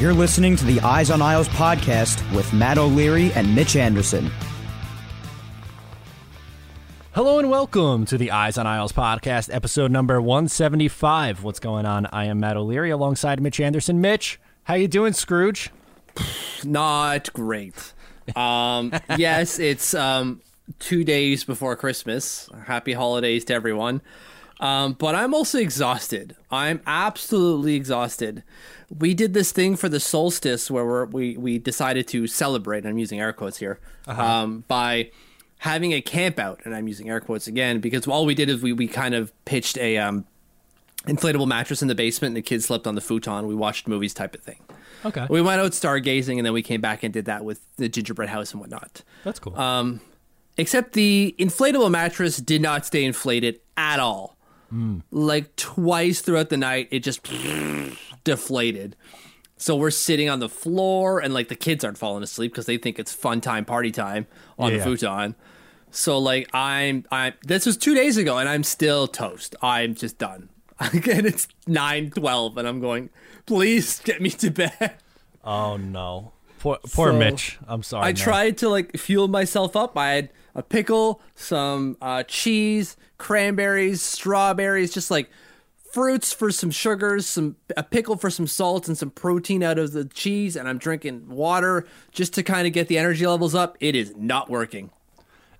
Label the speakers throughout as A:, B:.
A: You're listening to the Eyes on Isles podcast with Matt O'Leary and Mitch Anderson.
B: Hello and welcome to the Eyes on Isles podcast, episode number 175. What's going on? I am Matt O'Leary alongside Mitch Anderson. Mitch, how you doing, Scrooge?
C: Not great. Um, yes, it's um, two days before Christmas. Happy holidays to everyone. Um, but I'm also exhausted. I'm absolutely exhausted. We did this thing for the solstice where we're, we we decided to celebrate. I'm using air quotes here
B: Uh-huh.
C: um, by having a camp out, and I'm using air quotes again because all we did is we we kind of pitched a um, inflatable mattress in the basement, and the kids slept on the futon. We watched movies, type of thing.
B: Okay.
C: We went out stargazing, and then we came back and did that with the gingerbread house and whatnot.
B: That's cool.
C: Um, except the inflatable mattress did not stay inflated at all. Like twice throughout the night, it just deflated. So we're sitting on the floor, and like the kids aren't falling asleep because they think it's fun time, party time on
B: Yeah,
C: the
B: yeah.
C: futon. So like I'm, I'm. This was two days ago, and I'm still toast. I'm just done. and it's nine twelve, and I'm going. Please get me to bed.
B: oh, no. Poor, poor
C: So,
B: Mitch. I'm sorry.
C: I
B: man.
C: tried to like fuel myself up. I had a pickle, some uh, cheese, cranberries, strawberries, just like fruits for some sugars, some a pickle for some salt, and some protein out of the cheese. And I'm drinking water just to kind of get the energy levels up. It is not working.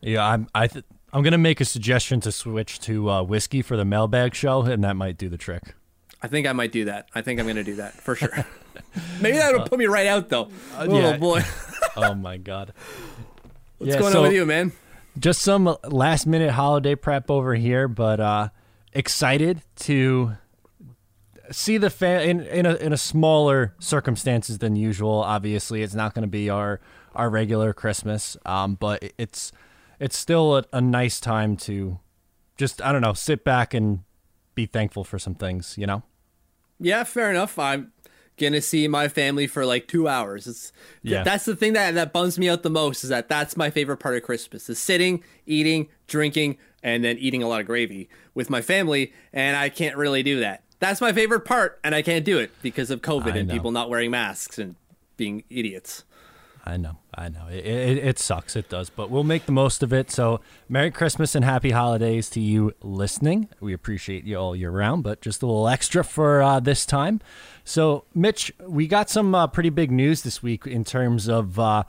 B: Yeah, I'm. I th- I'm gonna make a suggestion to switch to uh, whiskey for the mailbag show, and that might do the trick.
C: I think I might do that. I think I'm going to do that for sure. Maybe that'll put me right out though. oh
B: yeah.
C: boy,
B: oh my god.
C: what's going on with you, man?
B: Just some last minute holiday prep over here, but uh excited to see the fan in in a in a smaller circumstances than usual. Obviously, it's not going to be our our regular Christmas, um, but it's it's still a, a nice time to just I don't know sit back and be thankful for some things. You know.
C: Yeah, fair enough. I'm gonna see my family for like two hours. It's
B: Yeah.
C: that's the thing that that bums me out the most is that that's my favorite part of Christmas is sitting, eating, drinking, and then eating a lot of gravy with my family, and I can't really do that. That's my favorite part, and I can't do it because of COVID
B: I
C: and
B: know.
C: people not wearing masks and being idiots.
B: I know, I know. It, it, it sucks, it does, but we'll make the most of it. So, Merry Christmas and Happy Holidays to you listening. We appreciate you all year round, but just a little extra for uh, this time. So, Mitch, we got some uh, pretty big news this week in terms of uh,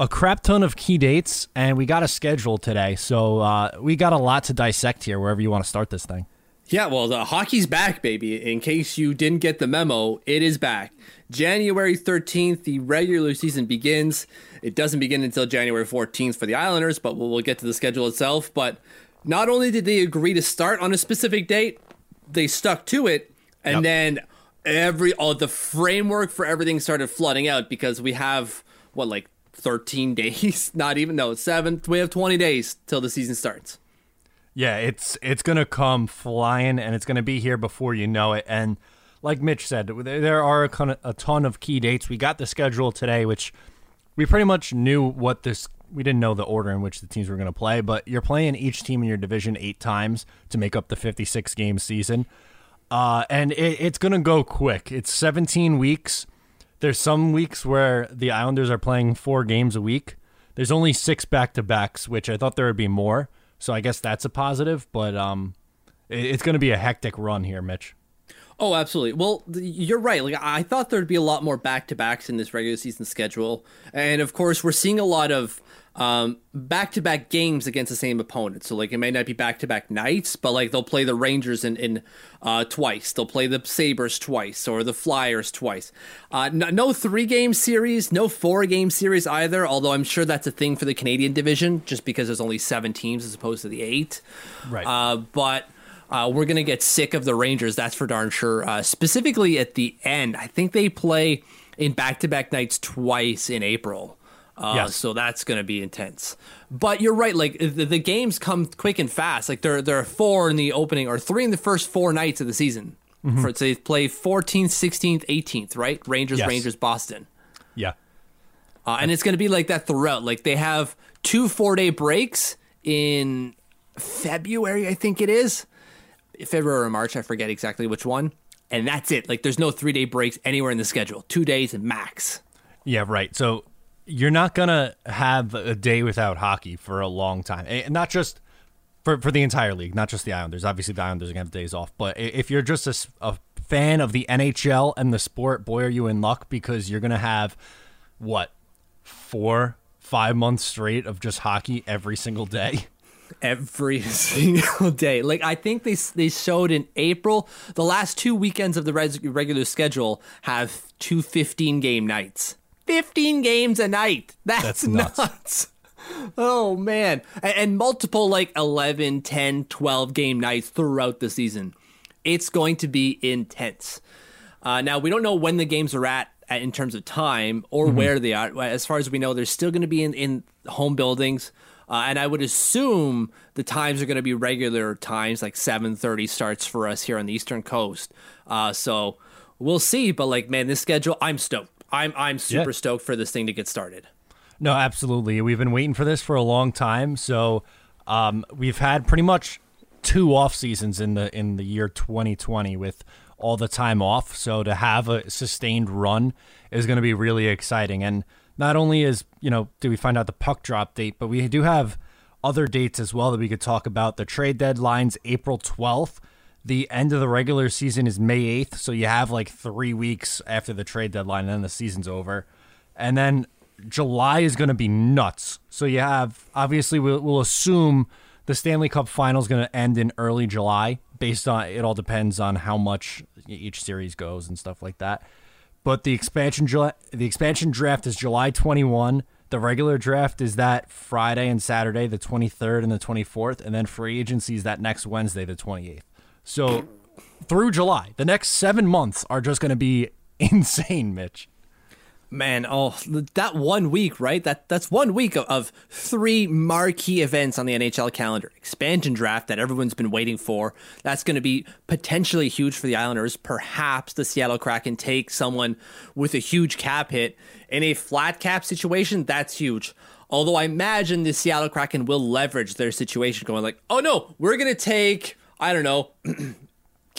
B: a crap ton of key dates, and we got a schedule today. So, uh, we got a lot to dissect here, wherever you want to start this thing.
C: Yeah, well, the hockey's back, baby. In case you didn't get the memo, it is back. January 13th, the regular season begins. It doesn't begin until January 14th for the Islanders, but we'll, we'll get to the schedule itself. But not only did they agree to start on a specific date, they stuck to it, and
B: Yep.
C: then every all the framework for everything started flooding out because we have what like 13 days, not even no, 7, we have 20 days till the season starts.
B: Yeah, it's it's gonna come flying, and it's gonna be here before you know it. And like Mitch said, there are a ton, of, key dates. We got the schedule today, which we pretty much knew what this. We didn't know the order in which the teams were going to play, but you're playing each team in your division eight times to make up the 56 game season, uh, and it, it's going to go quick. It's 17 weeks. There's some weeks where the Islanders are playing four games a week. There's only six back to backs, which I thought there would be more. So I guess that's a positive, but um, it, it's going to be a hectic run here, Mitch.
C: Oh, absolutely. Well, you're right. Like I thought there'd be a lot more back to backs in this regular season schedule, and of course, we're seeing a lot of back to back games against the same opponent. So like it may not be back to back nights, but like they'll play the Rangers in, in uh, twice. They'll play the Sabres twice or the Flyers twice. Uh, no, no three game series, no four game series either. Although I'm sure that's a thing for the Canadian division, just because there's only seven teams as opposed to the eight.
B: Right.
C: Uh, but uh, we're going to get sick of the Rangers, that's for darn sure. Uh, specifically at the end, I think they play in back to back nights twice in April. Uh, yes. So that's going to be intense. But you're right. Like the, the, games come quick and fast. Like there, there are four in the opening or three in the first four nights of the season. Mm-hmm. For, so they play 14th, 16th, 18th, right? Rangers, yes. Rangers, Boston.
B: Yeah.
C: Uh, and it's going to be like that throughout. Like they have two four day breaks in February, I think it is. February or March, I forget exactly which one. And that's it. Like there's no three day breaks anywhere in the schedule. Two days max.
B: Yeah, right. So you're not gonna have a day without hockey for a long time. And not just for for the entire league, not just the Islanders. Obviously the Islanders are gonna have days off. But if you're just a, a fan of the NHL and the sport, boy are you in luck because you're gonna have what four, five months straight of just hockey every single day
C: every single day. Like I think they they showed in April, the last two weekends of the regular schedule have two 15 game nights. 15 games a night. That's, That's nuts. nuts. Oh man. And, multiple like 11, 10, 12 game nights throughout the season. It's going to be intense. Uh, now we don't know when the games are at in terms of time or mm-hmm. where they are. As far as we know, they're still going to be in, in home buildings. Uh, and I would assume the times are going to be regular times, like 7:30 starts for us here on the Eastern Coast. Uh, so we'll see. But like, man, this schedule, I'm stoked. I'm I'm super yeah. stoked for this thing to get started.
B: No, absolutely. We've been waiting for this for a long time. So um, we've had pretty much two off seasons in the in the year 2020 with all the time off. So to have a sustained run is going to be really exciting. And not only is you know do we find out the puck drop date, but we do have other dates as well that we could talk about. The trade deadline's April 12th. The end of the regular season is May 8th, so you have like three weeks after the trade deadline, and then the season's over. And then July is going to be nuts. So you have obviously we'll, we'll assume the Stanley Cup final is going to end in early July, based on it all depends on how much each series goes and stuff like that. But the expansion the expansion draft is July 21. The regular draft is that Friday and Saturday, the 23rd and the 24th, and then free agency is that next Wednesday, the 28th. So through July, the next seven months are just going to be insane, Mitch.
C: Man, oh, that one week, right? That that's one week of, of, three marquee events on the NHL calendar. Expansion draft that everyone's been waiting for. That's going to be potentially huge for the Islanders. Perhaps the Seattle Kraken take someone with a huge cap hit in a flat cap situation. That's huge. Although I imagine the Seattle Kraken will leverage their situation, going like, "Oh no, we're going to take I don't know."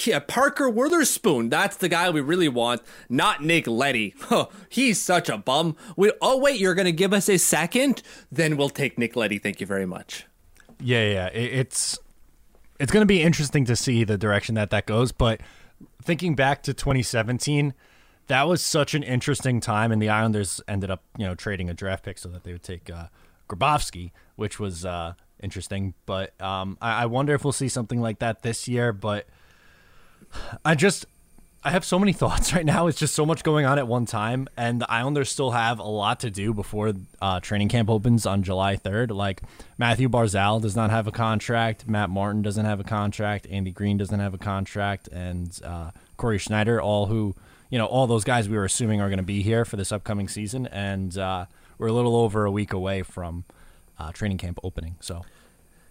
C: Yeah, Parker Wotherspoon. That's the guy we really want, not Nick Leddy. he's such a bum. We, oh, wait, you're going to give us a second? Then we'll take Nick Leddy. Thank you very much.
B: Yeah, yeah. it's it's going to be interesting to see the direction that that goes. But thinking back to 2017, that was such an interesting time, and the Islanders ended up, you know, trading a draft pick so that they would take uh, Grabovski, which was uh, interesting. But um, I, I wonder if we'll see something like that this year. But – I just I have so many thoughts right now. It's just so much going on at one time, and the Islanders still have a lot to do before uh, training camp opens on July 3rd. Like Mathew Barzal does not have a contract, Matt Martin doesn't have a contract, Andy Greene doesn't have a contract, and uh, Cory Schneider, all who you know, all those guys we were assuming are going to be here for this upcoming season, and uh, we're a little over a week away from uh, training camp opening. So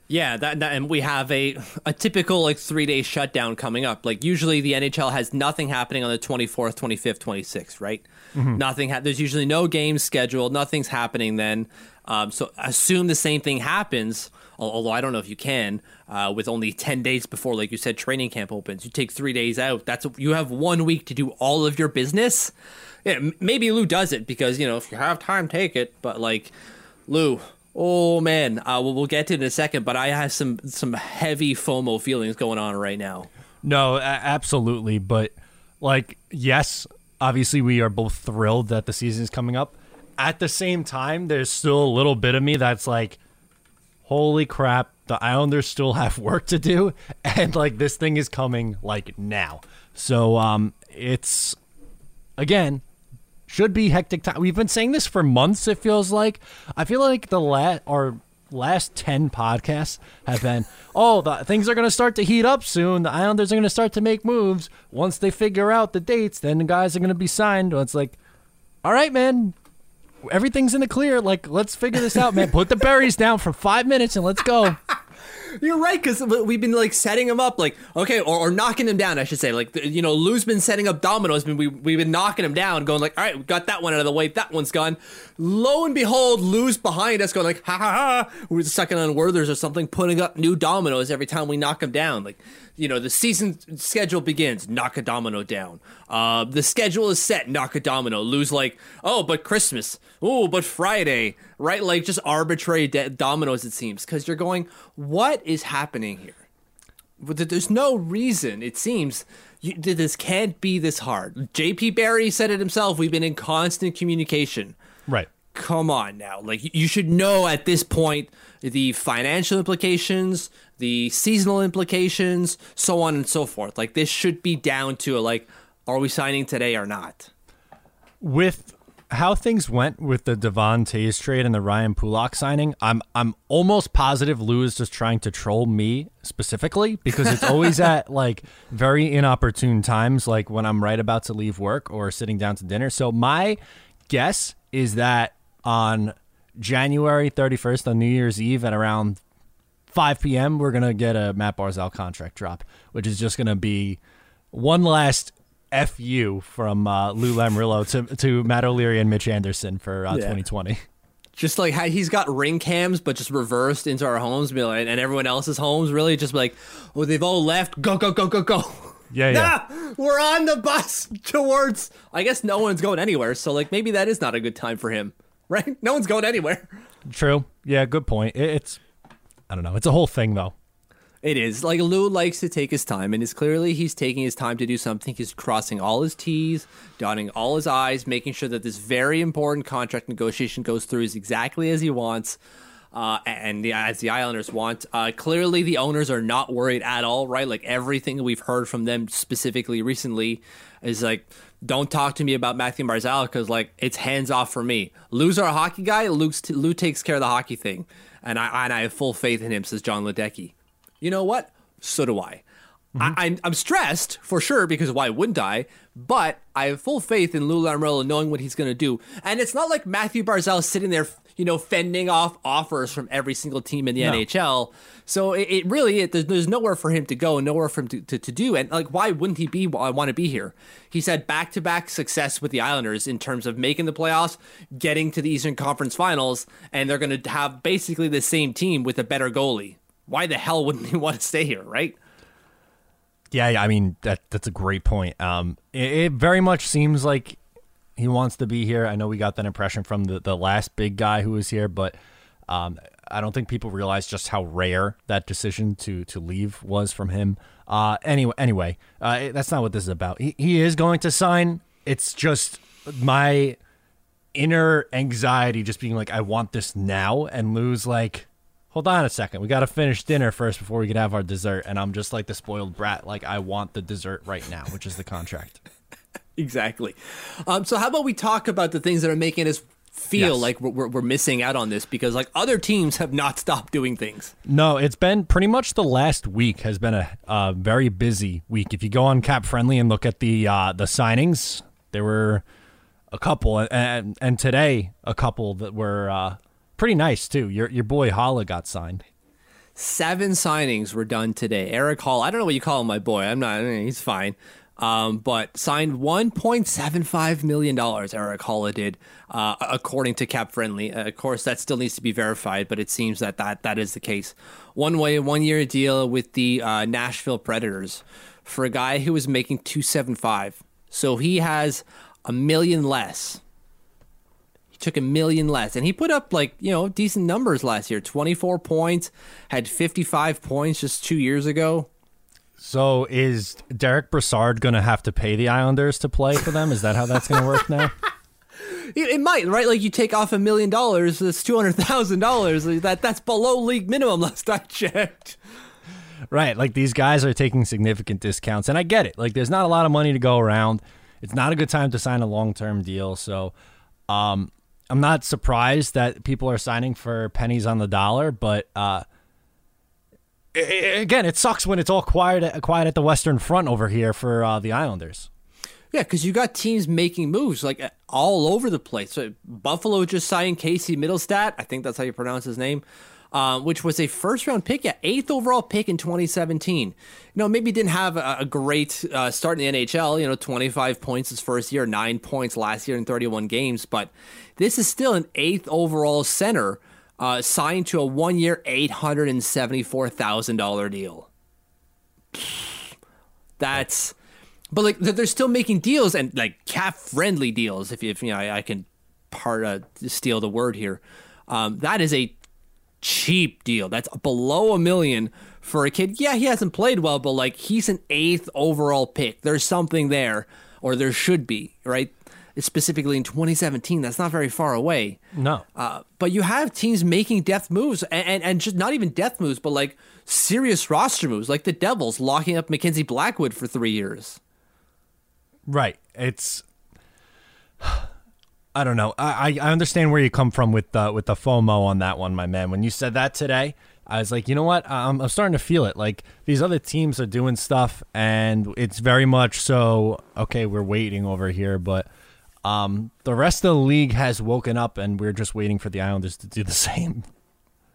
C: Yeah, that, that, and we have a a typical like three day shutdown coming up. Like usually the NHL has nothing happening on the twenty fourth, twenty fifth, twenty sixth, right? Mm-hmm. Nothing. Ha- there's usually no games scheduled. Nothing's happening then. Um, so assume the same thing happens. Although I don't know if you can, uh, with only ten days before, like you said, training camp opens. You take three days out. That's you have one week to do all of your business. Yeah, maybe Lou does it because you know if you have time, take it. But like Lou, Oh man, uh, we'll, we'll get to it in a second, but I have some some heavy FOMO feelings going on right now.
B: No, absolutely, but like yes, obviously we are both thrilled that the season is coming up. At the same time, there's still a little bit of me that's like, holy crap, the Islanders still have work to do, and like this thing is coming like now. So um, it's again should be hectic time. We've been saying this for months. It feels like. I feel like the last our last ten podcasts have been, oh, the, things are going to start to heat up soon. The Islanders are going to start to make moves. Once they figure out the dates, then the guys are going to be signed. It's like, all right, man, everything's in the clear. Like, let's figure this out, man. Put the berries down for five minutes and let's go.
C: You're right, because we've been like setting him up, like okay, or, or knocking him down. I should say, like you know, Lou's been setting up dominoes, but we we've been knocking him down, going like, all right, we got that one out of the way, that one's gone. Lo and behold, Lou's behind us, going like, ha ha ha, we're sucking on Werther's or something, putting up new dominoes every time we knock him down, like you know, the season schedule begins, knock a domino down. Uh, the schedule is set, knock a domino. Lou's like, oh, but Christmas. Oh, but Friday. Right? Like just arbitrary de- dominoes, it seems. Because you're going, what is happening here? There's no reason, it seems, you, this can't be this hard. JP Barry said it himself. We've been in constant communication.
B: Right.
C: Come on now. Like, you should know at this point the financial implications, the seasonal implications, so on and so forth. Like this should be down to like, are we signing today or not?
B: With how things went with the Devon Toews trade and the Ryan Pulock signing, I'm I'm almost positive Lou is just trying to troll me specifically because it's always at like very inopportune times, like when I'm right about to leave work or sitting down to dinner. So my guess is that on January 31st on New Year's Eve at around 5 p.m., we're going to get a Matt Barzal contract drop, which is just going to be one last FU from uh, Lou Lamoriello to, to Matt O'Leary and Mitch Anderson for uh, yeah. 2020.
C: Just like how he's got ring cams, but just reversed into our homes, and everyone else's homes, really just like, oh, they've all left. Go, go, go, go, go.
B: Yeah, yeah.
C: Nah, we're on the bus towards. I guess no one's going anywhere, so like maybe that is not a good time for him, right? No one's going anywhere.
B: True. Yeah, good point. It's I don't know. It's a whole thing though.
C: It is. Like Lou likes to take his time, and it's clearly he's taking his time to do something. He's crossing all his T's, dotting all his I's, making sure that this very important contract negotiation goes through as exactly as he wants. Uh, and the, as the Islanders want. Uh, clearly, the owners are not worried at all, right? Like everything we've heard from them specifically recently is like, don't talk to me about Mathew Barzal because like it's hands off for me. Lou's our hockey guy. Luke's t- Lou takes care of the hockey thing and I and I have full faith in him, says Jon Ledecky. You know what? So do I. Mm-hmm. I am I'm stressed for sure because why wouldn't I? But I have full faith in Lou Lamoriello knowing what he's going to do. And it's not like Mathew Barzal sitting there, you know, fending off offers from every single team in the no. NHL. So it, it really it, there's, there's, nowhere for him to go, nowhere for him to, to, to do. And like, why wouldn't he be? I want to be here. He's had back to back success with the Islanders in terms of making the playoffs, getting to the Eastern Conference Finals, and they're going to have basically the same team with a better goalie. Why the hell wouldn't he want to stay here, right?
B: Yeah, I mean that that's a great point. Um, it, it very much seems like he wants to be here. I know we got that impression from the the last big guy who was here, but um, I don't think people realize just how rare that decision to to leave was from him. Uh, anyway, anyway, uh, that's not what this is about. He he is going to sign. It's just my inner anxiety, just being like, I want this now, and Lou's like. Hold on a second. We got to finish dinner first before we can have our dessert. And I'm just like the spoiled brat. Like, I want the dessert right now, which is the contract.
C: Exactly. Um, so, how about we talk about the things that are making us feel yes. like we're, we're missing out on this because like other teams have not stopped doing things.
B: No, it's been pretty much the last week has been a, a very busy week. If you go on Cap Friendly and look at the uh, the signings, there were a couple, and and today a couple that were uh, pretty nice too. Your your boy Haula got signed.
C: Seven signings were done today. Erik Haula I don't know what you call him, my boy. I'm not. He's fine. Um, but signed 1.75 million dollars. Erik Haula did, uh, according to Cap Friendly. Uh, of course, that still needs to be verified, but it seems that that, that is the case. One way, one year deal with the uh, Nashville Predators for a guy who was making 275. So he has a million less. He took a million less, and he put up like you know decent numbers last year. 24 points, had 55 points just two years ago.
B: So is Derek Brassard going to have to pay the Islanders to play for them? Is that how that's going to work now?
C: It, it, might, right? Like you take off a million dollars, that's two hundred thousand dollars. That that's below league minimum. Last I checked.
B: Right, like these guys are taking significant discounts, and I get it. Like there's not a lot of money to go around. It's not a good time to sign a long term deal. So, um, I'm not surprised that people are signing for pennies on the dollar, but uh, again, it sucks when it's all quiet, quiet at the Western Front over here for uh, the Islanders.
C: Yeah, because you got teams making moves like all over the place. So Buffalo just signed Casey Mittelstadt. I think that's how you pronounce his name. Uh, which was a first round pick, yeah, eighth overall pick in 2017. You know, maybe didn't have a, a great uh, start in the NHL, you know, 25 points his first year, nine points last year in 31 games, but this is still an eighth overall center uh, signed to a one year, $874,000 deal. That's, but like they're still making deals and like cap friendly deals. If, if you know, I, I can part uh, steal the word here. Um, that is a cheap deal. That's below a million for a kid. Yeah, he hasn't played well, but like he's an eighth overall pick. There's something there, or there should be, right? Specifically in 2017. That's not very far away.
B: No.
C: Uh, but you have teams making death moves, and, and, and just not even death moves, but like serious roster moves, like the Devils locking up Mackenzie Blackwood for three years.
B: Right. It's. I don't know. I, I understand where you come from with the with the FOMO on that one, my man. When you said that today, I was like, you know what? I'm, I'm starting to feel it. Like these other teams are doing stuff, and it's very much so. Okay, we're waiting over here, but um, the rest of the league has woken up, and we're just waiting for the Islanders to do the same.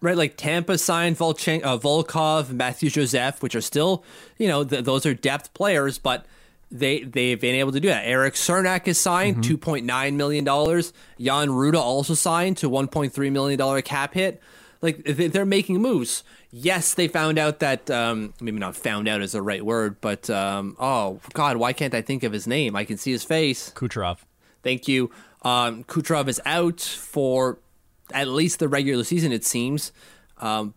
C: Right, like Tampa signed Volchen- uh, Volkov, Mathieu Joseph, which are still, you know, th- those are depth players, but they they've been able to do that. Erik Cernak is signed, mm-hmm. two point nine million dollars. Jan Rutta also signed to one point three million dollar cap hit. Like they're making moves. Yes, they found out that um, maybe not found out is the right word, but um, oh god, why can't I think of his name? I can see his face.
B: Kucherov.
C: Thank you. Um, Kucherov is out for at least the regular season. It seems um,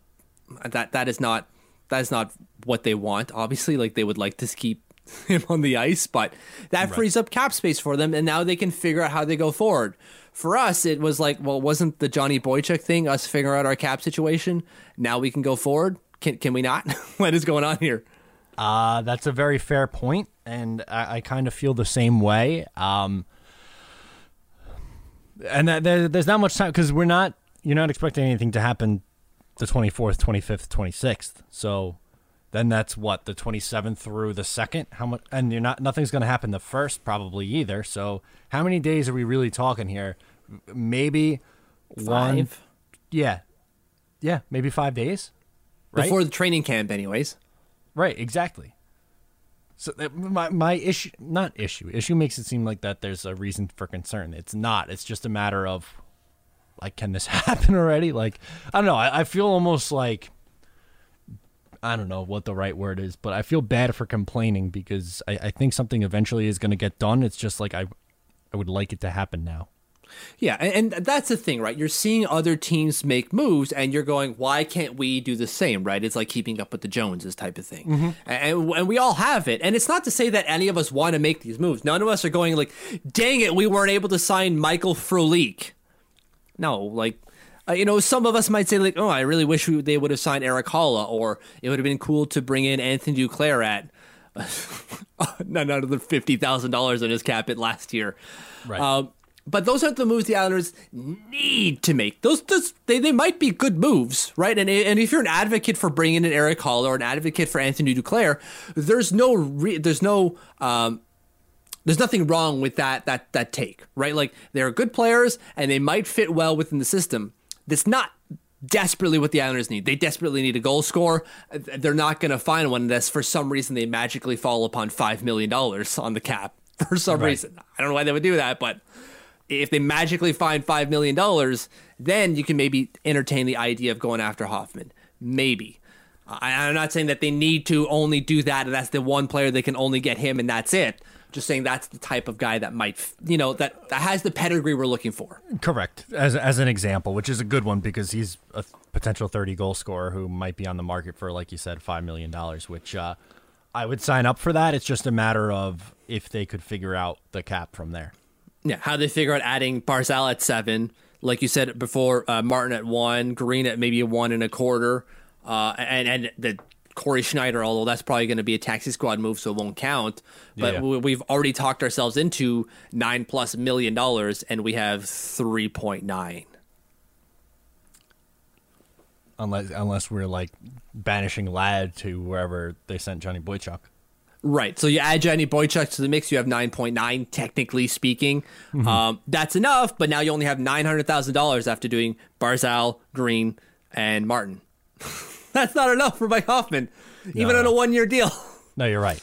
C: that that is not that is not what they want. Obviously, like they would like to keep him on the ice, but that right. frees up cap space for them, and now they can figure out how they go forward. For us, it was like, well, wasn't the Johnny Boychuk thing us figure out our cap situation? Now we can go forward. Can can we not? what is going on here?
B: Uh, that's a very fair point, and I, I kind of feel the same way. Um, and that, there, there's not much time because we're not you're not expecting anything to happen the 24th 25th 26th so then that's what the 27th through the second? How much and you're not nothing's going to happen the first probably either. So how many days are we really talking here? Maybe
C: five.
B: one yeah. Yeah maybe five days
C: right? before the training camp anyways.
B: Right exactly so uh, my my issue, not issue, issue makes it seem like that there's a reason for concern. It's not. It's just a matter of like, can this happen already? Like, I don't know. I, I feel almost like I don't know what the right word is, but I feel bad for complaining because I, I think something eventually is going to get done. It's just like I I would like it to happen now.
C: Yeah, and, and, that's the thing, right? You're seeing other teams make moves, and you're going, "Why can't we do the same?" Right? It's like keeping up with the Joneses type of thing, mm-hmm. and, and we all have it. And it's not to say that any of us want to make these moves. None of us are going like, "Dang it, we weren't able to sign Michael Frolik." No, like uh, you know, some of us might say like, "Oh, I really wish we, they would have signed Erik Haula," or it would have been cool to bring in Anthony Duclair at another fifty thousand dollars on his cap it last year.
B: Right. Um,
C: but those aren't the moves the Islanders need to make. Those, those they, they might be good moves, right? And and if you're an advocate for bringing in Erik Haula or an advocate for Anthony Duclair, there's no re, there's no um, there's nothing wrong with that that that take, right? Like they're good players and they might fit well within the system. That's not desperately what the Islanders need. They desperately need a goal scorer. They're not going to find one unless for some reason they magically fall upon $5 million on the cap. For some right. reason. I don't know why they would do that, but if they magically find $5 million, then you can maybe entertain the idea of going after Hoffman. Maybe. I, am not saying that they need to only do that and that's the one player they can only get him and that's it. Just saying that's the type of guy that might, you know, that, that has the pedigree we're looking for.
B: Correct. As, as an example, which is a good one because he's a potential 30 goal scorer who might be on the market for, like you said, $5 million, which uh, I would sign up for that. It's just a matter of if they could figure out the cap from there.
C: Yeah, how they figure out adding Barzal at seven, like you said before, uh, Martin at one, Greene at maybe a one and a quarter, uh, and and the Cory Schneider, although that's probably going to be a taxi squad move, so it won't count. But yeah. we've already talked ourselves into nine plus million dollars, and we have three point nine.
B: Unless unless we're like banishing Ladd to wherever they sent Johnny Boychuk.
C: Right. So you add Johnny Boychuk to the mix, you have 9.9, technically speaking. Mm-hmm. Um, that's enough, but now you only have $900,000 after doing Barzal, Greene, and Martin. That's not enough for Mike Hoffman, even no. on a one year deal.
B: No, you're right.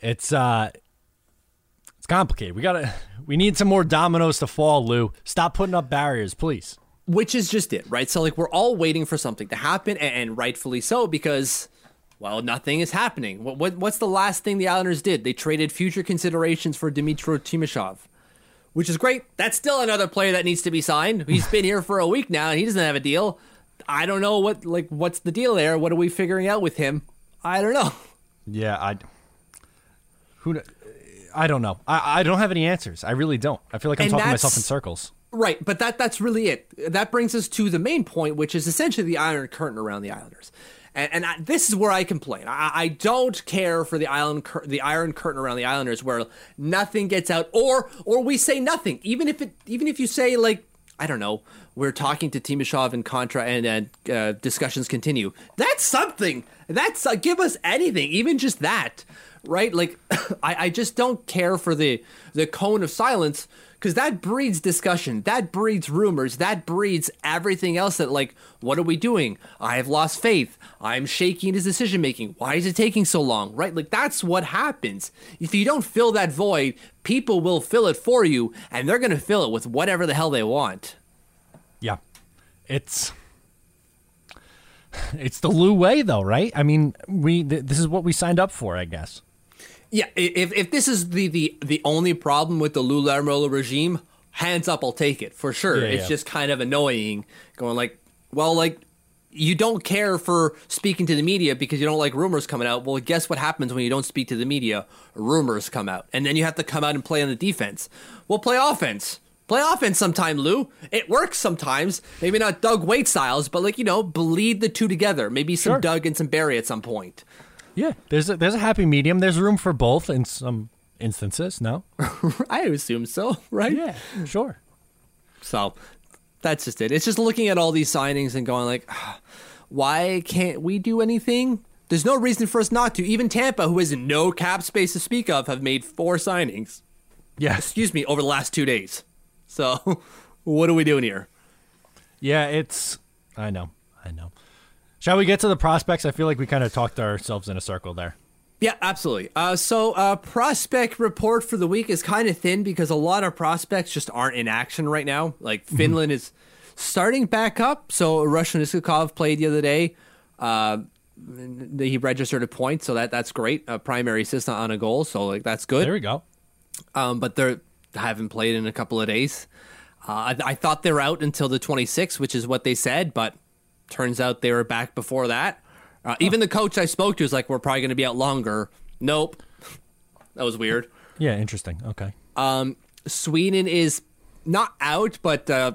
B: It's uh it's complicated. We gotta we need some more dominoes to fall, Lou. Stop putting up barriers, please.
C: Which is just it, right? So like we're all waiting for something to happen, and rightfully so, because well, nothing is happening. What, what what's the last thing the Islanders did? They traded future considerations for Dmytro Timashov, which is great. That's still another player that needs to be signed. He's been here for a week now, and he doesn't have a deal. I don't know what like what's the deal there. What are we figuring out with him? I don't know.
B: Yeah, I who I don't know. I, I don't have any answers. I really don't. I feel like I'm and talking myself in circles.
C: Right, but that that's really it. That brings us to the main point, which is essentially the iron curtain around the Islanders. And, and I, this is where I complain. I, I, don't care for the island, the iron curtain around the Islanders, where nothing gets out, or or we say nothing. Even if it, even if you say like I don't know, we're talking to Timashov and Contra and uh, discussions continue. That's something. That's uh, give us anything, even just that, right? Like, I, I just don't care for the the cone of silence because that breeds discussion, that breeds rumors, that breeds everything else. That like, what are we doing? I have lost faith. I'm shaking his decision making. Why is it taking so long? Right? Like that's what happens. If you don't fill that void, people will fill it for you, and they're gonna fill it with whatever the hell they want.
B: Yeah, it's it's the Lou way, though, right? I mean, we th- this is what we signed up for, I guess.
C: Yeah, if if this is the the the only problem with the Lou Lamoriello regime, hands up, I'll take it for sure. Yeah, it's yeah. just kind of annoying, going like, well, like you don't care for speaking to the media because you don't like rumors coming out. Well, guess what happens when you don't speak to the media? Rumors come out, and then you have to come out and play on the defense. Well, play offense Play offense sometime, Lou. It works sometimes. Maybe not Doug Weight styles, but like you know, bleed the two together. Maybe some sure. Doug and some Barry at some point.
B: Yeah, there's a, there's a happy medium. There's room for both in some instances. No,
C: I assume so. Right?
B: Yeah, sure.
C: So that's just it. It's just looking at all these signings and going like, ah, why can't we do anything? There's no reason for us not to. Even Tampa, who has no cap space to speak of, have made four signings.
B: Yeah.
C: Excuse me, over the last two days. So, what are we doing here?
B: Yeah, it's. I know. I know. Shall we get to the prospects? I feel like we kind of talked ourselves in a circle there.
C: Yeah, absolutely. Uh, so, uh, prospect report for the week is kind of thin because a lot of prospects just aren't in action right now. Like mm-hmm. Finland is starting back up. So, Ruslan Iskhakov played the other day. Uh, he registered a point, so that that's great. A primary assist on a goal, so like that's good.
B: There we go.
C: Um, but they're haven't played in a couple of days. Uh, I, I, thought they're out until the 26th, which is what they said, but turns out they were back before that. Uh, oh. Even the coach I spoke to was like, "We're probably going to be out longer." Nope, that was weird.
B: Yeah, interesting. Okay.
C: Um, Sweden is not out, but uh,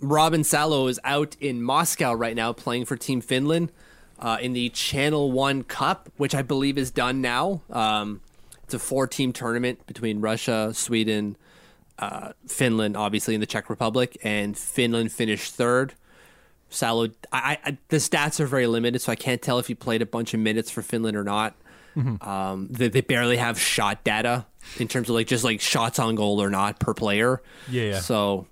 C: Robin Salo is out in Moscow right now, playing for Team Finland uh, in the Channel One Cup, which I believe is done now. Um, it's a four team tournament between Russia, Sweden, uh, Finland, obviously in the Czech Republic, and Finland finished third. Salo, I, I, the stats are very limited, so I can't tell if he played a bunch of minutes for Finland or not. Mm-hmm. Um, they, they, barely have shot data in terms of like just like shots on goal or not per player.
B: Yeah. yeah.
C: So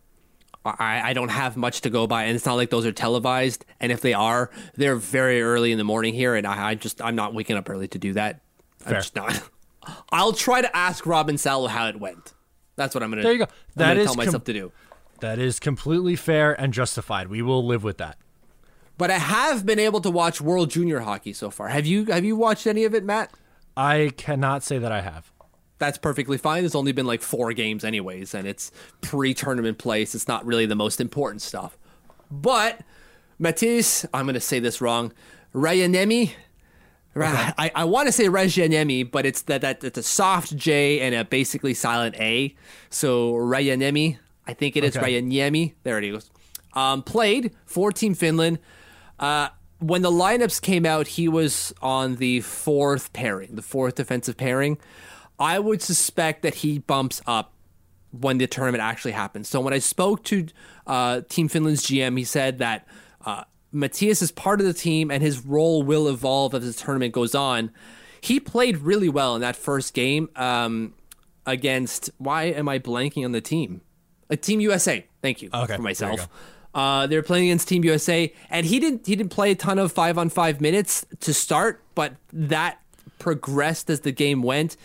C: I, I don't have much to go by, and it's not like those are televised. And if they are, they're very early in the morning here, and I, I just I'm not waking up early to do that. I'm just not. I'll try to ask Robin Salo how it went. That's what I'm gonna.
B: There you go. That
C: gonna tell
B: com-
C: myself to do.
B: That is completely fair and justified. We will live with that.
C: But I have been able to watch World Junior Hockey so far. Have you Have you watched any of it, Matt?
B: I cannot say that I have.
C: That's perfectly fine. There's only been like four games, anyways, and it's pre-tournament place. It's not really the most important stuff. But Matis, I'm going to say this wrong. Rayanemi. Ra- I, I want to say Rajanemi, but it's that that it's a soft J and a basically silent A. So Rayanemi, I think it is
B: Okay.
C: Rayanemi. There it goes. Um, played for Team Finland. Uh, when the lineups came out, he was on the fourth pairing, the fourth defensive pairing. I would suspect that he bumps up when the tournament actually happens. So when I spoke to uh, Team Finland's GM, he said that uh, Matthias is part of the team and his role will evolve as the tournament goes on. He played really well in that first game um, against. Why am I blanking on the team? A Team USA. Thank you
B: Okay,
C: for myself. Uh, they're playing against Team USA, and he didn't. He didn't play a ton of five on five minutes to start, but that progressed as the game went.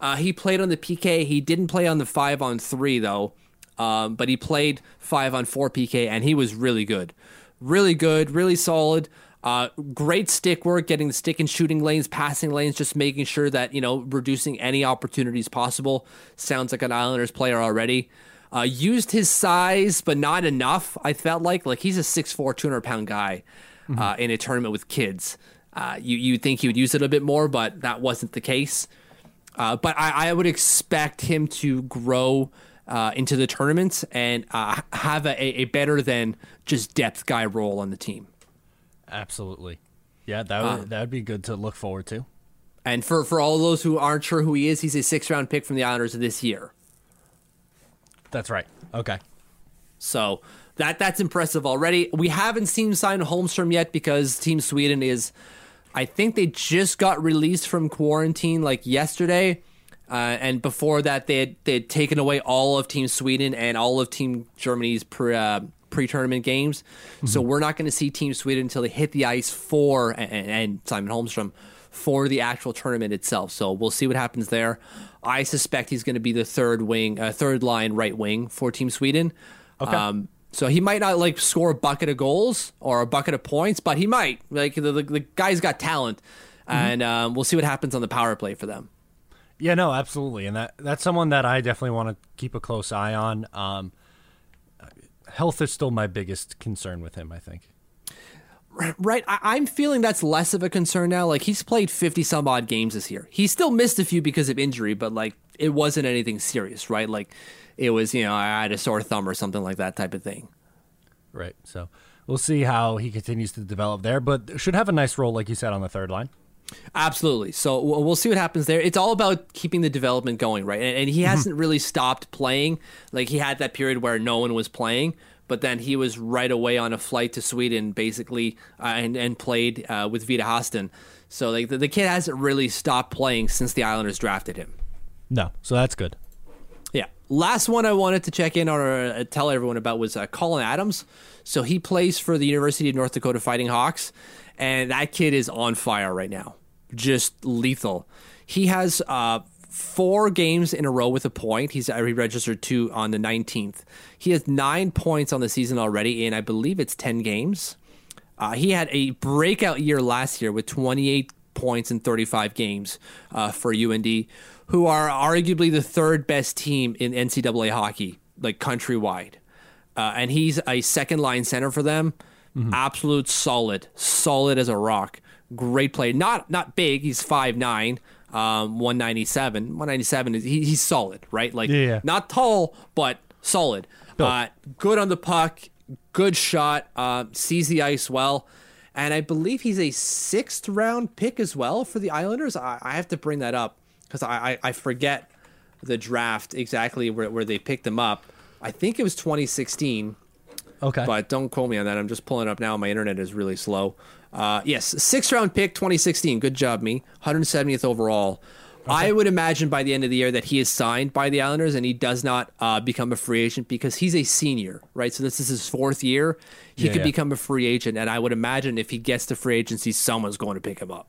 C: Uh, he played on the PK. He didn't play on the five on three though, um, but he played five on four PK, and he was really good, really good, really solid. Uh, great stick work, getting the stick and shooting lanes, passing lanes, just making sure that you know reducing any opportunities possible. Sounds like an Islanders player already. Uh, used his size, but not enough. I felt like like he's a 6'4", 200 pound guy uh, in a tournament with kids. Uh, you you think he would use it a bit more, but that wasn't the case. Uh, but I, I would expect him to grow uh, into the tournament and uh, have a, a better than just depth guy role on the team.
B: Absolutely. Yeah, that would that would be good to look forward to.
C: And for, for all those who aren't sure who he is, he's a six round pick from the Islanders of this year.
B: That's right. Okay.
C: So that that's impressive already. We haven't seen Simon Holmstrom yet because Team Sweden is, I think they just got released from quarantine like yesterday, uh, and before that they had, they had taken away all of Team Sweden and all of Team Germany's pre uh, tournament games. So we're not going to see Team Sweden until they hit the ice for and, and Simon Holmstrom for the actual tournament itself. So we'll see what happens there. I suspect he's going to be the third wing, uh, third line right wing for Team Sweden.
B: Okay.
C: Um, so he might not like score a bucket of goals or a bucket of points, but he might. Like the, the, the guy's got talent, and um, we'll see what happens on the power play for them.
B: Yeah, no, absolutely, and that that's someone that I definitely want to keep a close eye on. Um, health is still my biggest concern with him. I think.
C: Right, I, I'm feeling that's less of a concern now. Like he's played 50 some odd games this year. He still missed a few because of injury, but like it wasn't anything serious, right? Like it was, you know, I had a sore thumb or something like that type of thing.
B: Right. So we'll see how he continues to develop there, but should have a nice role, like you said, on the third line.
C: Absolutely. So we'll see what happens there. It's all about keeping the development going, right? And, and he mm-hmm. hasn't really stopped playing. Like he had that period where no one was playing, but then he was right away on a flight to Sweden, basically, uh, and and played uh, with Vita Hästen. So like the, the kid hasn't really stopped playing since the Islanders drafted him.
B: No, so that's good.
C: Yeah. Last one I wanted to check in on or uh, tell everyone about was uh, Collin Adams. So he plays for the University of North Dakota Fighting Hawks, and that kid is on fire right now, just lethal. He has uh, four games in a row with a point. He's uh, he registered two on the 19th. He has nine points on the season already, and I believe it's 10 games. Uh, he had a breakout year last year with 28 points in 35 games uh, for UND, who are arguably the third best team in NCAA hockey, like countrywide. Uh, and he's a second line center for them. Absolute solid, solid as a rock. Great play. Not not big. He's 5'9", um, 197. 197 is he, he's solid, right? Like
B: Yeah,
C: not tall, but solid. Uh, good on the puck, good shot, uh, sees the ice well. And I believe he's a sixth round pick as well for the Islanders. I, I have to bring that up because I, I, I forget the draft exactly where, where they picked him up. I think it was 2016
B: Okay.
C: but don't quote me on that. I'm just pulling up now. My internet is really slow. Uh, yes, sixth round pick, 2016. Good job, me. 170th overall. I would imagine by the end of the year that he is signed by the Islanders and he does not uh, become a free agent because he's a senior, right? So this is his fourth year. He
B: Yeah,
C: could
B: yeah.
C: become a free agent, and I would imagine if he gets to free agency, someone's going to pick him up.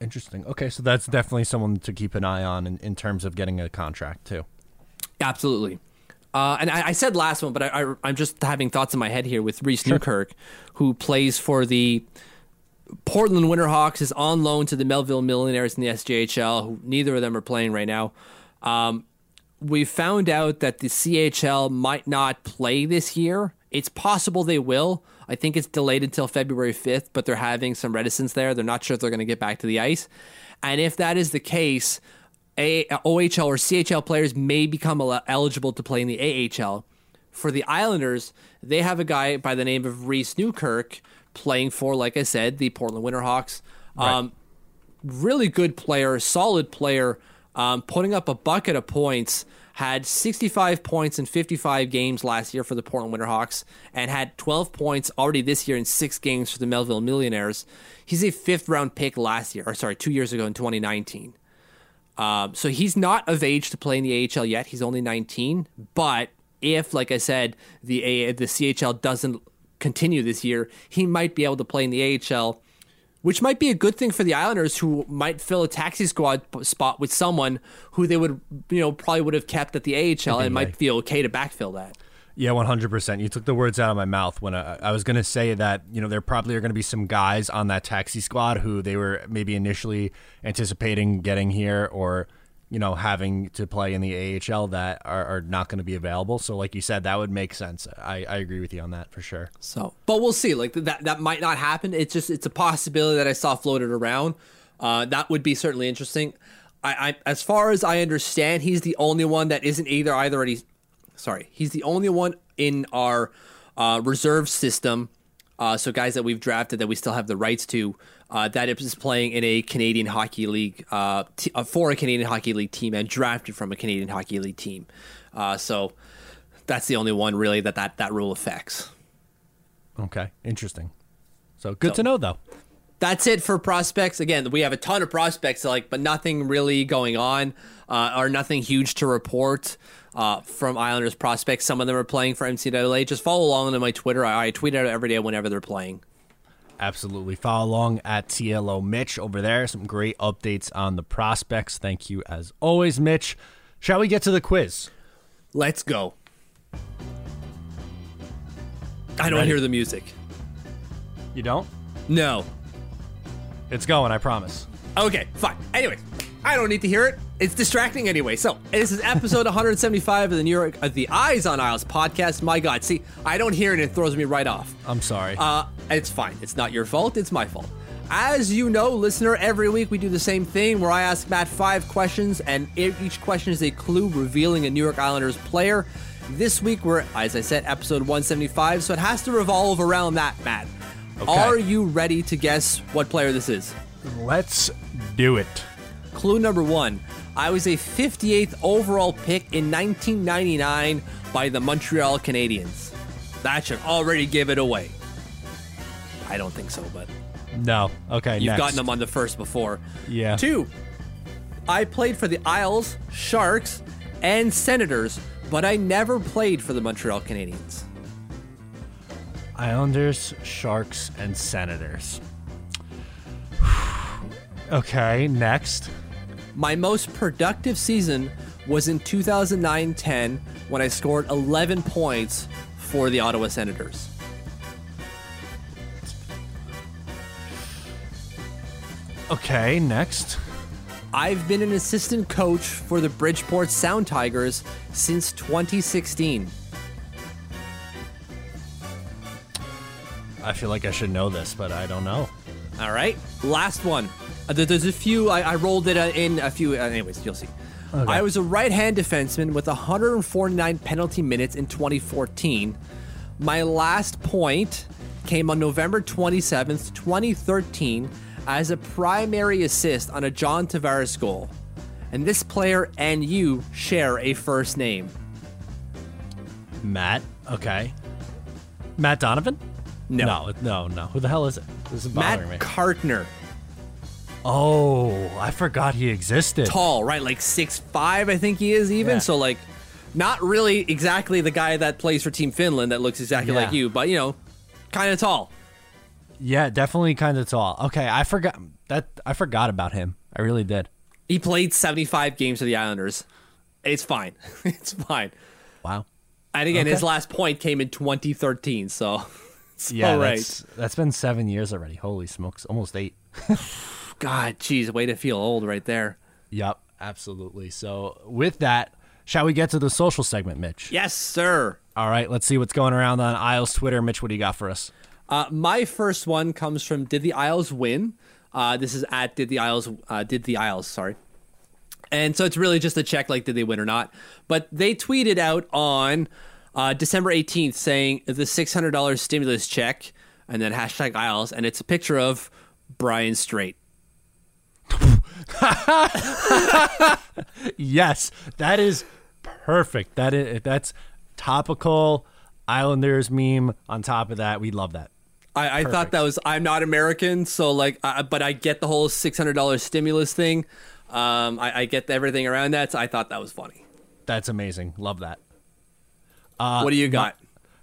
B: Interesting. Okay, so that's definitely someone to keep an eye on in, in terms of getting a contract too.
C: Absolutely. Uh, and I, I said last one, but I, I, I'm just having thoughts in my head here with Reece Newkirk, who plays for the Portland Winterhawks, is on loan to the Melville Millionaires in the SJHL, who neither of them are playing right now. Um, we found out that the CHL might not play this year. It's possible they will. I think it's delayed until February 5th, but they're having some reticence there. They're not sure if they're going to get back to the ice. And if that is the case, a- OHL or CHL players may become el- eligible to play in the AHL. For the Islanders, they have a guy by the name of Reece Newkirk playing for, like I said, the Portland Winterhawks. Um, really good player, solid player, um, putting up a bucket of points. Had 65 points in 55 games last year for the Portland Winterhawks, and had 12 points already this year in six games for the Melville Millionaires. He's a fifth round pick last year, or sorry, two years ago in 2019. Um, so he's not of age to play in the AHL yet. He's only 19. But if, like I said, the A- the CHL doesn't continue this year, he might be able to play in the AHL, which might be a good thing for the Islanders, who might fill a taxi squad p- spot with someone who they would, you know, probably would have kept at the AHL and might feel okay to backfill that.
B: Yeah, one hundred percent. You took the words out of my mouth when I, I was going to say that. You know, there probably are going to be some guys on that taxi squad who they were maybe initially anticipating getting here, or you know, having to play in the AHL that are, are not going to be available. So, like you said, that would make sense. I, I agree with you on that for sure.
C: So, but we'll see. Like that, that might not happen. It's just it's a possibility that I saw floated around. Uh, that would be certainly interesting. I, I, as far as I understand, he's the only one that isn't either either already. Sorry, he's the only one in our uh, reserve system. Uh, so guys that we've drafted that we still have the rights to, uh, that is playing in a Canadian Hockey League uh, t- uh, for a Canadian Hockey League team and drafted from a Canadian Hockey League team. Uh, so that's the only one really that that, that rule affects.
B: Okay, interesting. So good
C: So-
B: to know, though.
C: That's it for prospects. Again, we have a ton of prospects, like, but nothing really going on, uh, or nothing huge to report uh, from Islanders prospects. Some of them are playing for NCAA. Just follow along on my Twitter. I, I tweet out every day whenever they're playing.
B: Absolutely. Follow along at TLO Mitch over there. Some great updates on the prospects. Thank you as always, Mitch. Shall we get to the quiz?
C: Let's go. I don't
B: Ready?
C: hear the music.
B: You don't?
C: No.
B: It's going, I promise.
C: Okay, fine. Anyway, I don't need to hear it. It's distracting anyway. So this is episode 175 of the New York of the Eyes on Isles podcast. My God, see, I don't hear it. And it throws me right off.
B: I'm sorry.
C: Uh, it's fine. It's not your fault. It's my fault. As you know, listener, every week we do the same thing where I ask Matt five questions, and each question is a clue revealing a New York Islanders player. This week we're, as I said, episode 175, so it has to revolve around that, Matt.
B: Okay.
C: Are you ready to guess what player this is?
B: Let's do it.
C: Clue number one I was a 58th overall pick in 1999 by the Montreal Canadiens. That should already give it away. I don't think so, but
B: No. Okay.
C: you've
B: next.
C: gotten them on the first before.
B: Yeah.
C: Two, I played for the Isles, Sharks, and Senators, but I never played for the Montreal Canadiens.
B: Islanders, Sharks, and Senators. okay. Next.
C: My most productive season was in 2009 10 when I scored 11 points for the Ottawa Senators.
B: Okay. Next.
C: I've been an assistant coach for the Bridgeport Sound Tigers since 2016.
B: I feel like I should know this, but I don't know.
C: All right, last one. Uh, there- there's a few. I, I rolled it uh, in a few. Uh, anyways, you'll see. I was a right-hand defenseman with 149 penalty minutes in 2014. My last point came on November 27th, 2013, as a primary assist on a John Tavares goal. And this player and you share a first name.
B: Matt. Okay. Matt Donovan.
C: No.
B: No. No. No. Who the hell is it? This is
C: Matt
B: bothering me.
C: Carkner.
B: Oh, I forgot he existed.
C: Tall, right? Like six five, I think he is even.
B: Yeah.
C: So like, not really exactly the guy that plays for Team Finland that looks exactly
B: Yeah.
C: like you, but you know, kind of tall.
B: Yeah, definitely kind of tall. Okay, I forgot that. I forgot about him. I really did.
C: He played 75 games for the Islanders. It's fine. it's fine.
B: Wow.
C: And again,
B: Okay.
C: his last point came in 2013. So, so
B: Yeah,
C: right.
B: that's that's been seven years already. Holy smokes, almost eight.
C: God, geez, way to feel old right there.
B: Yep, absolutely. So with that, shall we get to the social segment, Mitch?
C: Yes, sir.
B: All right, let's see what's going around on Isles Twitter. Mitch, what do you got for us?
C: Uh, my first one comes from Did the Isles win? Uh, this is at Did the Isles. Uh, did the Isles? Sorry. And so it's really just a check, like did they win or not? But they tweeted out on uh, December 18th saying the $600 stimulus check, and then hashtag Isles, and it's a picture of Brian Strait.
B: Yes, that is perfect. That is that's topical Islanders meme. On top of that, we love that.
C: I, I thought that was I'm not American, so like, I, but I get the whole six hundred dollars stimulus thing. Um, I, I get everything around that. So I thought that was funny.
B: That's amazing. Love that.
C: What do you got?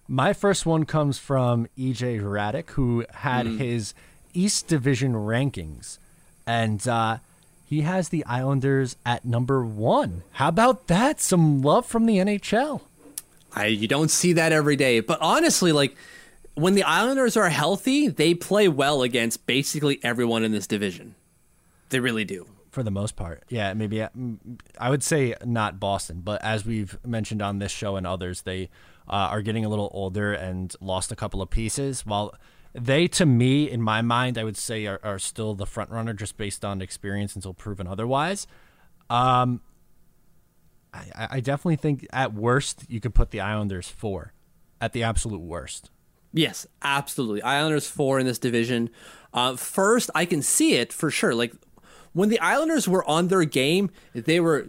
B: My first one comes from EJ Hradek, who had his East Division rankings, and uh, he has the Islanders at number one. How about that? Some love from the NHL.
C: I you don't see that every day. But honestly, like when the Islanders are healthy, they play well against basically everyone in this division. They really do.
B: For the most part, yeah, maybe uh, I would say not Boston, but as we've mentioned on this show and others, they uh, are getting a little older and lost a couple of pieces. While they, to me, in my mind, I would say are, are still the front runner just based on experience until proven otherwise. Um, I, I definitely think at worst you could put the Islanders four, at the absolute worst.
C: Yes, absolutely. Islanders four in this division. Uh, first, I can see it for sure. Like when the Islanders were on their game, they were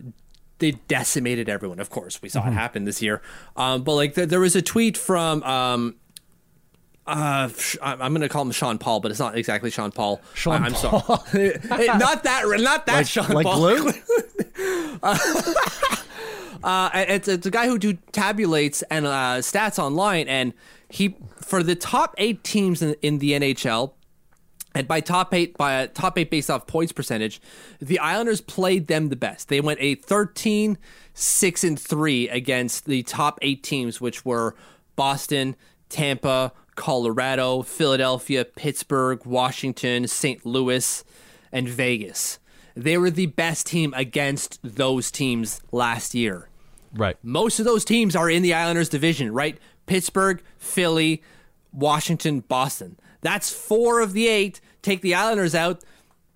C: they decimated everyone. Of course, we saw it happen this year. Um, but like there, there was a tweet from um, uh, I'm going to call him Sean Paul, but it's not exactly Sean Paul.
B: Sean
C: I- I'm sorry, not that, not that Sean
B: like
C: Paul.
B: glue?
C: Uh, it's, it's a guy who do tabulates and uh, stats online, and he for the top eight teams in, in the NHL, and by top eight by top eight based off points percentage, the Islanders played them the best. They went a 13, 6 and three against the top eight teams, which were Boston, Tampa, Colorado, Philadelphia, Pittsburgh, Washington, St. Louis, and Vegas. They were the best team against those teams last year.
B: Right.
C: Most of those teams are in the Islanders division, right? Pittsburgh, Philly, Washington, Boston. That's four of the eight. Take the Islanders out.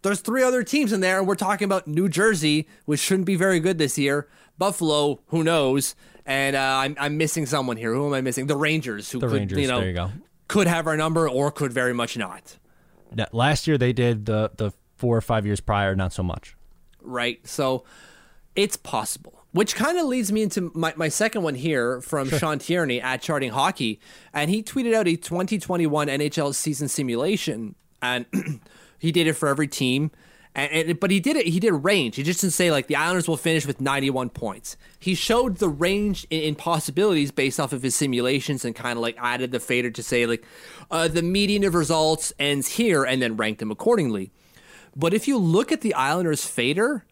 C: There's three other teams in there, and we're talking about New Jersey, which shouldn't be very good this year. Buffalo, who knows? And uh, I'm, I'm missing someone here. Who am I missing? The Rangers, who
B: The
C: could,
B: Rangers,
C: you know,
B: there you go.
C: could have our number or could very much not.
B: Now, Last year they did the the four or five years prior, not so much.
C: right? So it's possible. Which kind of leads me into my, my second one here from Sean Tierney at Charting Hockey. And he tweeted out a 2021 NHL season simulation. And he did it for every team. And, and but he did it. He did range. He just didn't say like the Islanders will finish with 91 points. He showed the range in, in possibilities based off of his simulations and kind of like added the fader to say like uh, the median of results ends here and then ranked them accordingly. But if you look at the Islanders fader,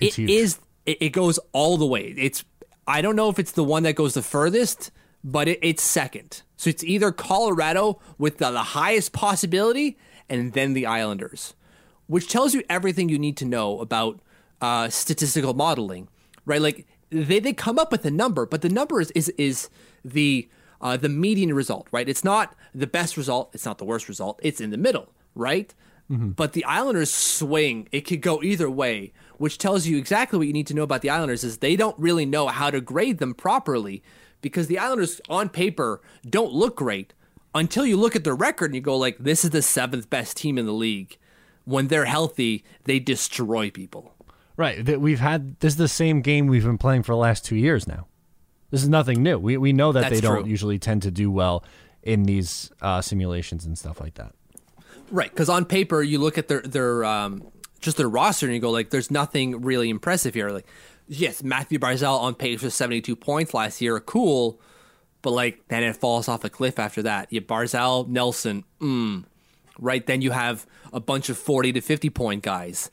B: It's
C: it
B: huge.
C: is it, it goes all the way. It's I don't know if it's the one that goes the furthest, but it, it's second. So it's either Colorado with the, the highest possibility, and then the Islanders, which tells you everything you need to know about uh, statistical modeling, right? Like they, they come up with a number, but the number is is, is the uh, the median result, right? It's not the best result, it's not the worst result, it's in the middle, right? But the Islanders swing. It could go either way, which tells you exactly what you need to know about the Islanders is they don't really know how to grade them properly because the Islanders on paper don't look great until you look at their record and you go like this is the seventh best team in the league. When they're healthy, they destroy people.
B: Right. That we've had this is the same game we've been playing for the last two years now. This is nothing new. We we know that
C: That's
B: they don't
C: true.
B: usually tend to do well in these uh, simulations and stuff like that.
C: Right, because on paper you look at their their um, just their roster and you go like, there's nothing really impressive here. Like, yes, Mathew Barzal on pace for 72 points last year, cool, but like then it falls off a cliff after that. You Barzal, Nelson, mm, right? Then you have a bunch of 40 to 50 point guys.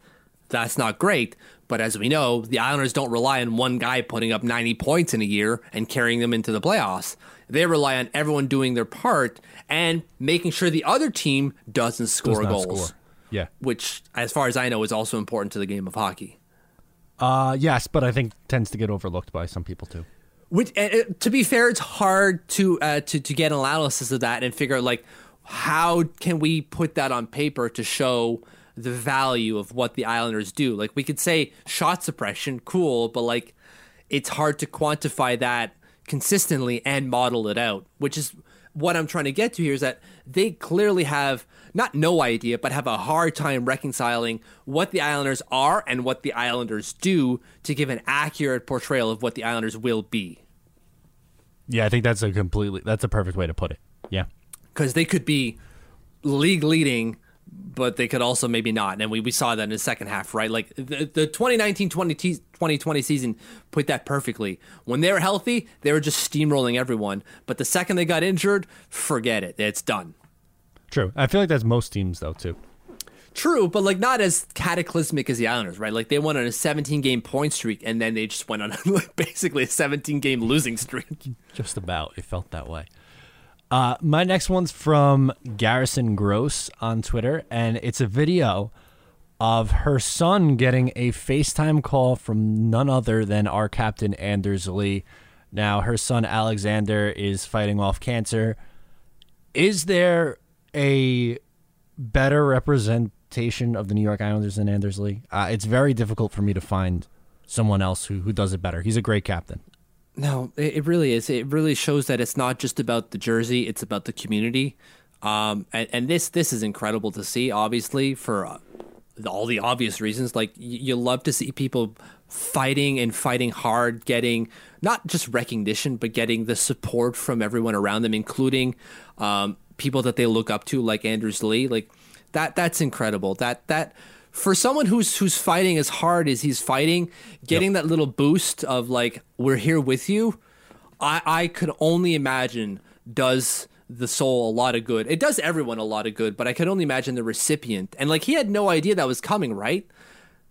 C: That's not great. But as we know, the Islanders don't rely on one guy putting up 90 points in a year and carrying them into the playoffs. They rely on everyone doing their part and making sure the other team doesn't score
B: Does
C: goals.
B: score. Yeah.
C: Which, as far as I know, is also important to the game of hockey.
B: Uh, yes, but I think tends to get overlooked by some people too.
C: Which, uh, to be fair, it's hard to uh, to to get an analysis of that and figure out like how can we put that on paper to show the value of what the Islanders do. Like we could say shot suppression, cool, but like it's hard to quantify that consistently and model it out, which is what I'm trying to get to here is that they clearly have not no idea, but have a hard time reconciling what the Islanders are and what the Islanders do to give an accurate portrayal of what the Islanders will be.
B: Yeah, I think that's a completely that's a perfect way to put it. Yeah.
C: Because they could be league leading, but they could also maybe not. And we, we saw that in the second half, right? Like the, the 2019 2020 season put that perfectly. When they were healthy, they were just steamrolling everyone. But the second they got injured, forget it. It's done.
B: True. I feel like that's most teams though too.
C: True, but like not as cataclysmic as the Islanders, right? Like they went on a 17 game point streak and then they just went on like basically a 17 game losing streak.
B: Just about. It felt that way. Uh, my next one's from Garrison Gross on Twitter, and it's a video of her son getting a FaceTime call from none other than our captain Anders Lee. Now, her son Alexander is fighting off cancer. Is there a better representation of the New York Islanders than Anders Lee? Uh, it's very difficult for me to find someone else who, who does it better. He's a great captain.
C: No, it, it really is. It really shows that it's not just about the jersey; it's about the community. Um, and, and this this is incredible to see. Obviously, for uh, all the obvious reasons, like y- you love to see people fighting and fighting hard, getting not just recognition, but getting the support from everyone around them, including um, people that they look up to, like Anders Lee. Like that that's incredible. That that for someone who's who's fighting as hard as he's fighting, getting yep. that little boost of like we're here with you, I I could only imagine does the soul a lot of good. It does everyone a lot of good, but I could only imagine the recipient. And like he had no idea that was coming, right?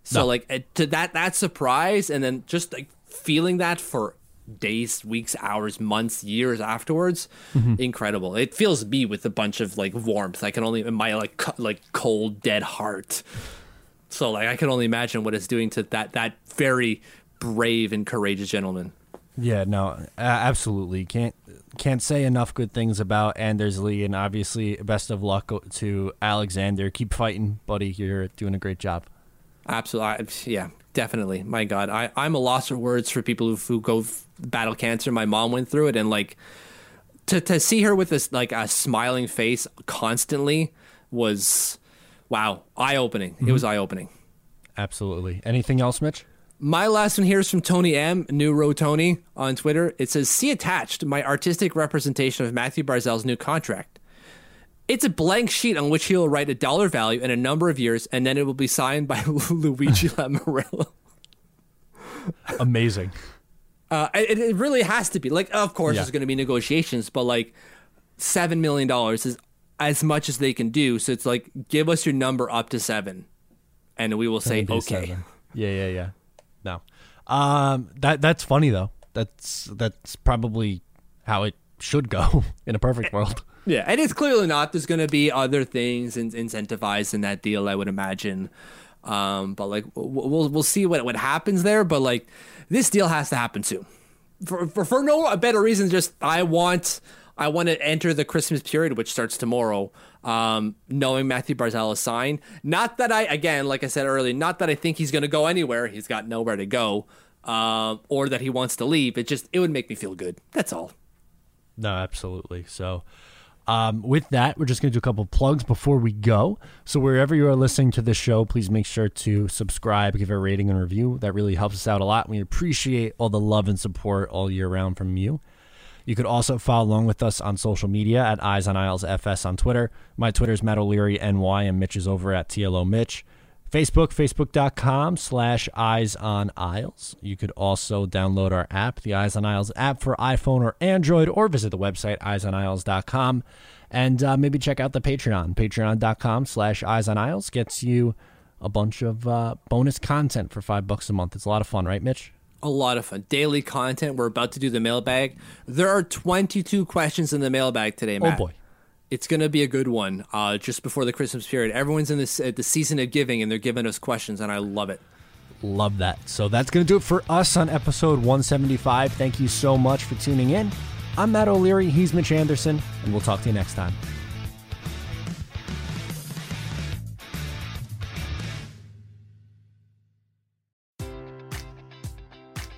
C: So no. like to that that surprise and then just like feeling that for days, weeks, hours, months, years afterwards, mm-hmm. incredible. It fills me with a bunch of like warmth. I can only in my like co- like cold dead heart. So like I can only imagine what it's doing to that that very brave and courageous gentleman.
B: Yeah, no, absolutely can't can't say enough good things about Anders Lee, and obviously best of luck to Alexander. Keep fighting, buddy. You're doing a great job.
C: Absolutely, yeah, definitely. My God, I I'm a loss of words for people who, who go battle cancer. My mom went through it, and like to to see her with this like a smiling face constantly was wow, eye opening. Mm-hmm. It was eye opening.
B: Absolutely. Anything else, Mitch?
C: My last one here is from Tony M, New Row Tony on Twitter. It says, "See attached my artistic representation of Mathew Barzal's new contract. It's a blank sheet on which he will write a dollar value in a number of years, and then it will be signed by Luigi Lamoriello."
B: Amazing.
C: Uh, it, it, really has to be like, of course, yeah. there's going to be negotiations, but like, seven million dollars is as much as they can do. So it's like, give us your number up to seven, and we will say okay. Seven.
B: Yeah, yeah, yeah. No, um, that that's funny though. That's that's probably how it should go in a perfect world.
C: Yeah, and it's clearly not. There's going to be other things in, incentivized in that deal, I would imagine. Um, but like, we'll we'll see what what happens there. But like, this deal has to happen soon. For for, for no better reason, just I want I want to enter the Christmas period, which starts tomorrow, um, knowing Mathew Barzal is signed. Not that I, again, like I said earlier, not that I think he's going to go anywhere. He's got nowhere to go, uh, or that he wants to leave. It just, it would make me feel good. That's all.
B: No, absolutely. So, um, with that, we're just going to do a couple plugs before we go. So, wherever you are listening to this show, please make sure to subscribe, give a rating and review. That really helps us out a lot. We appreciate all the love and support all year round from you. You could also follow along with us on social media at Eyes on Isles FS on Twitter. My Twitter is Matt O'Leary NY, and Mitch is over at TLO Mitch. Facebook, facebook.com slash Eyes on Isles. You could also download our app, the Eyes on Isles app for iPhone or Android, or visit the website, eyesonisles.com. And uh, maybe check out the Patreon. Patreon.com slash Eyes on Isles gets you a bunch of uh, bonus content for five bucks a month. It's a lot of fun, right, Mitch?
C: A lot of fun. Daily content. We're about to do the mailbag. There are 22 questions in the mailbag today, Matt.
B: Oh, boy.
C: It's going to be a good one uh, just before the Christmas period. Everyone's in this, uh, the season of giving, and they're giving us questions, and I love it.
B: Love that. So that's going to do it for us on episode 175. Thank you so much for tuning in. I'm Matt O'Leary. He's Mitch Anderson, and we'll talk to you next time.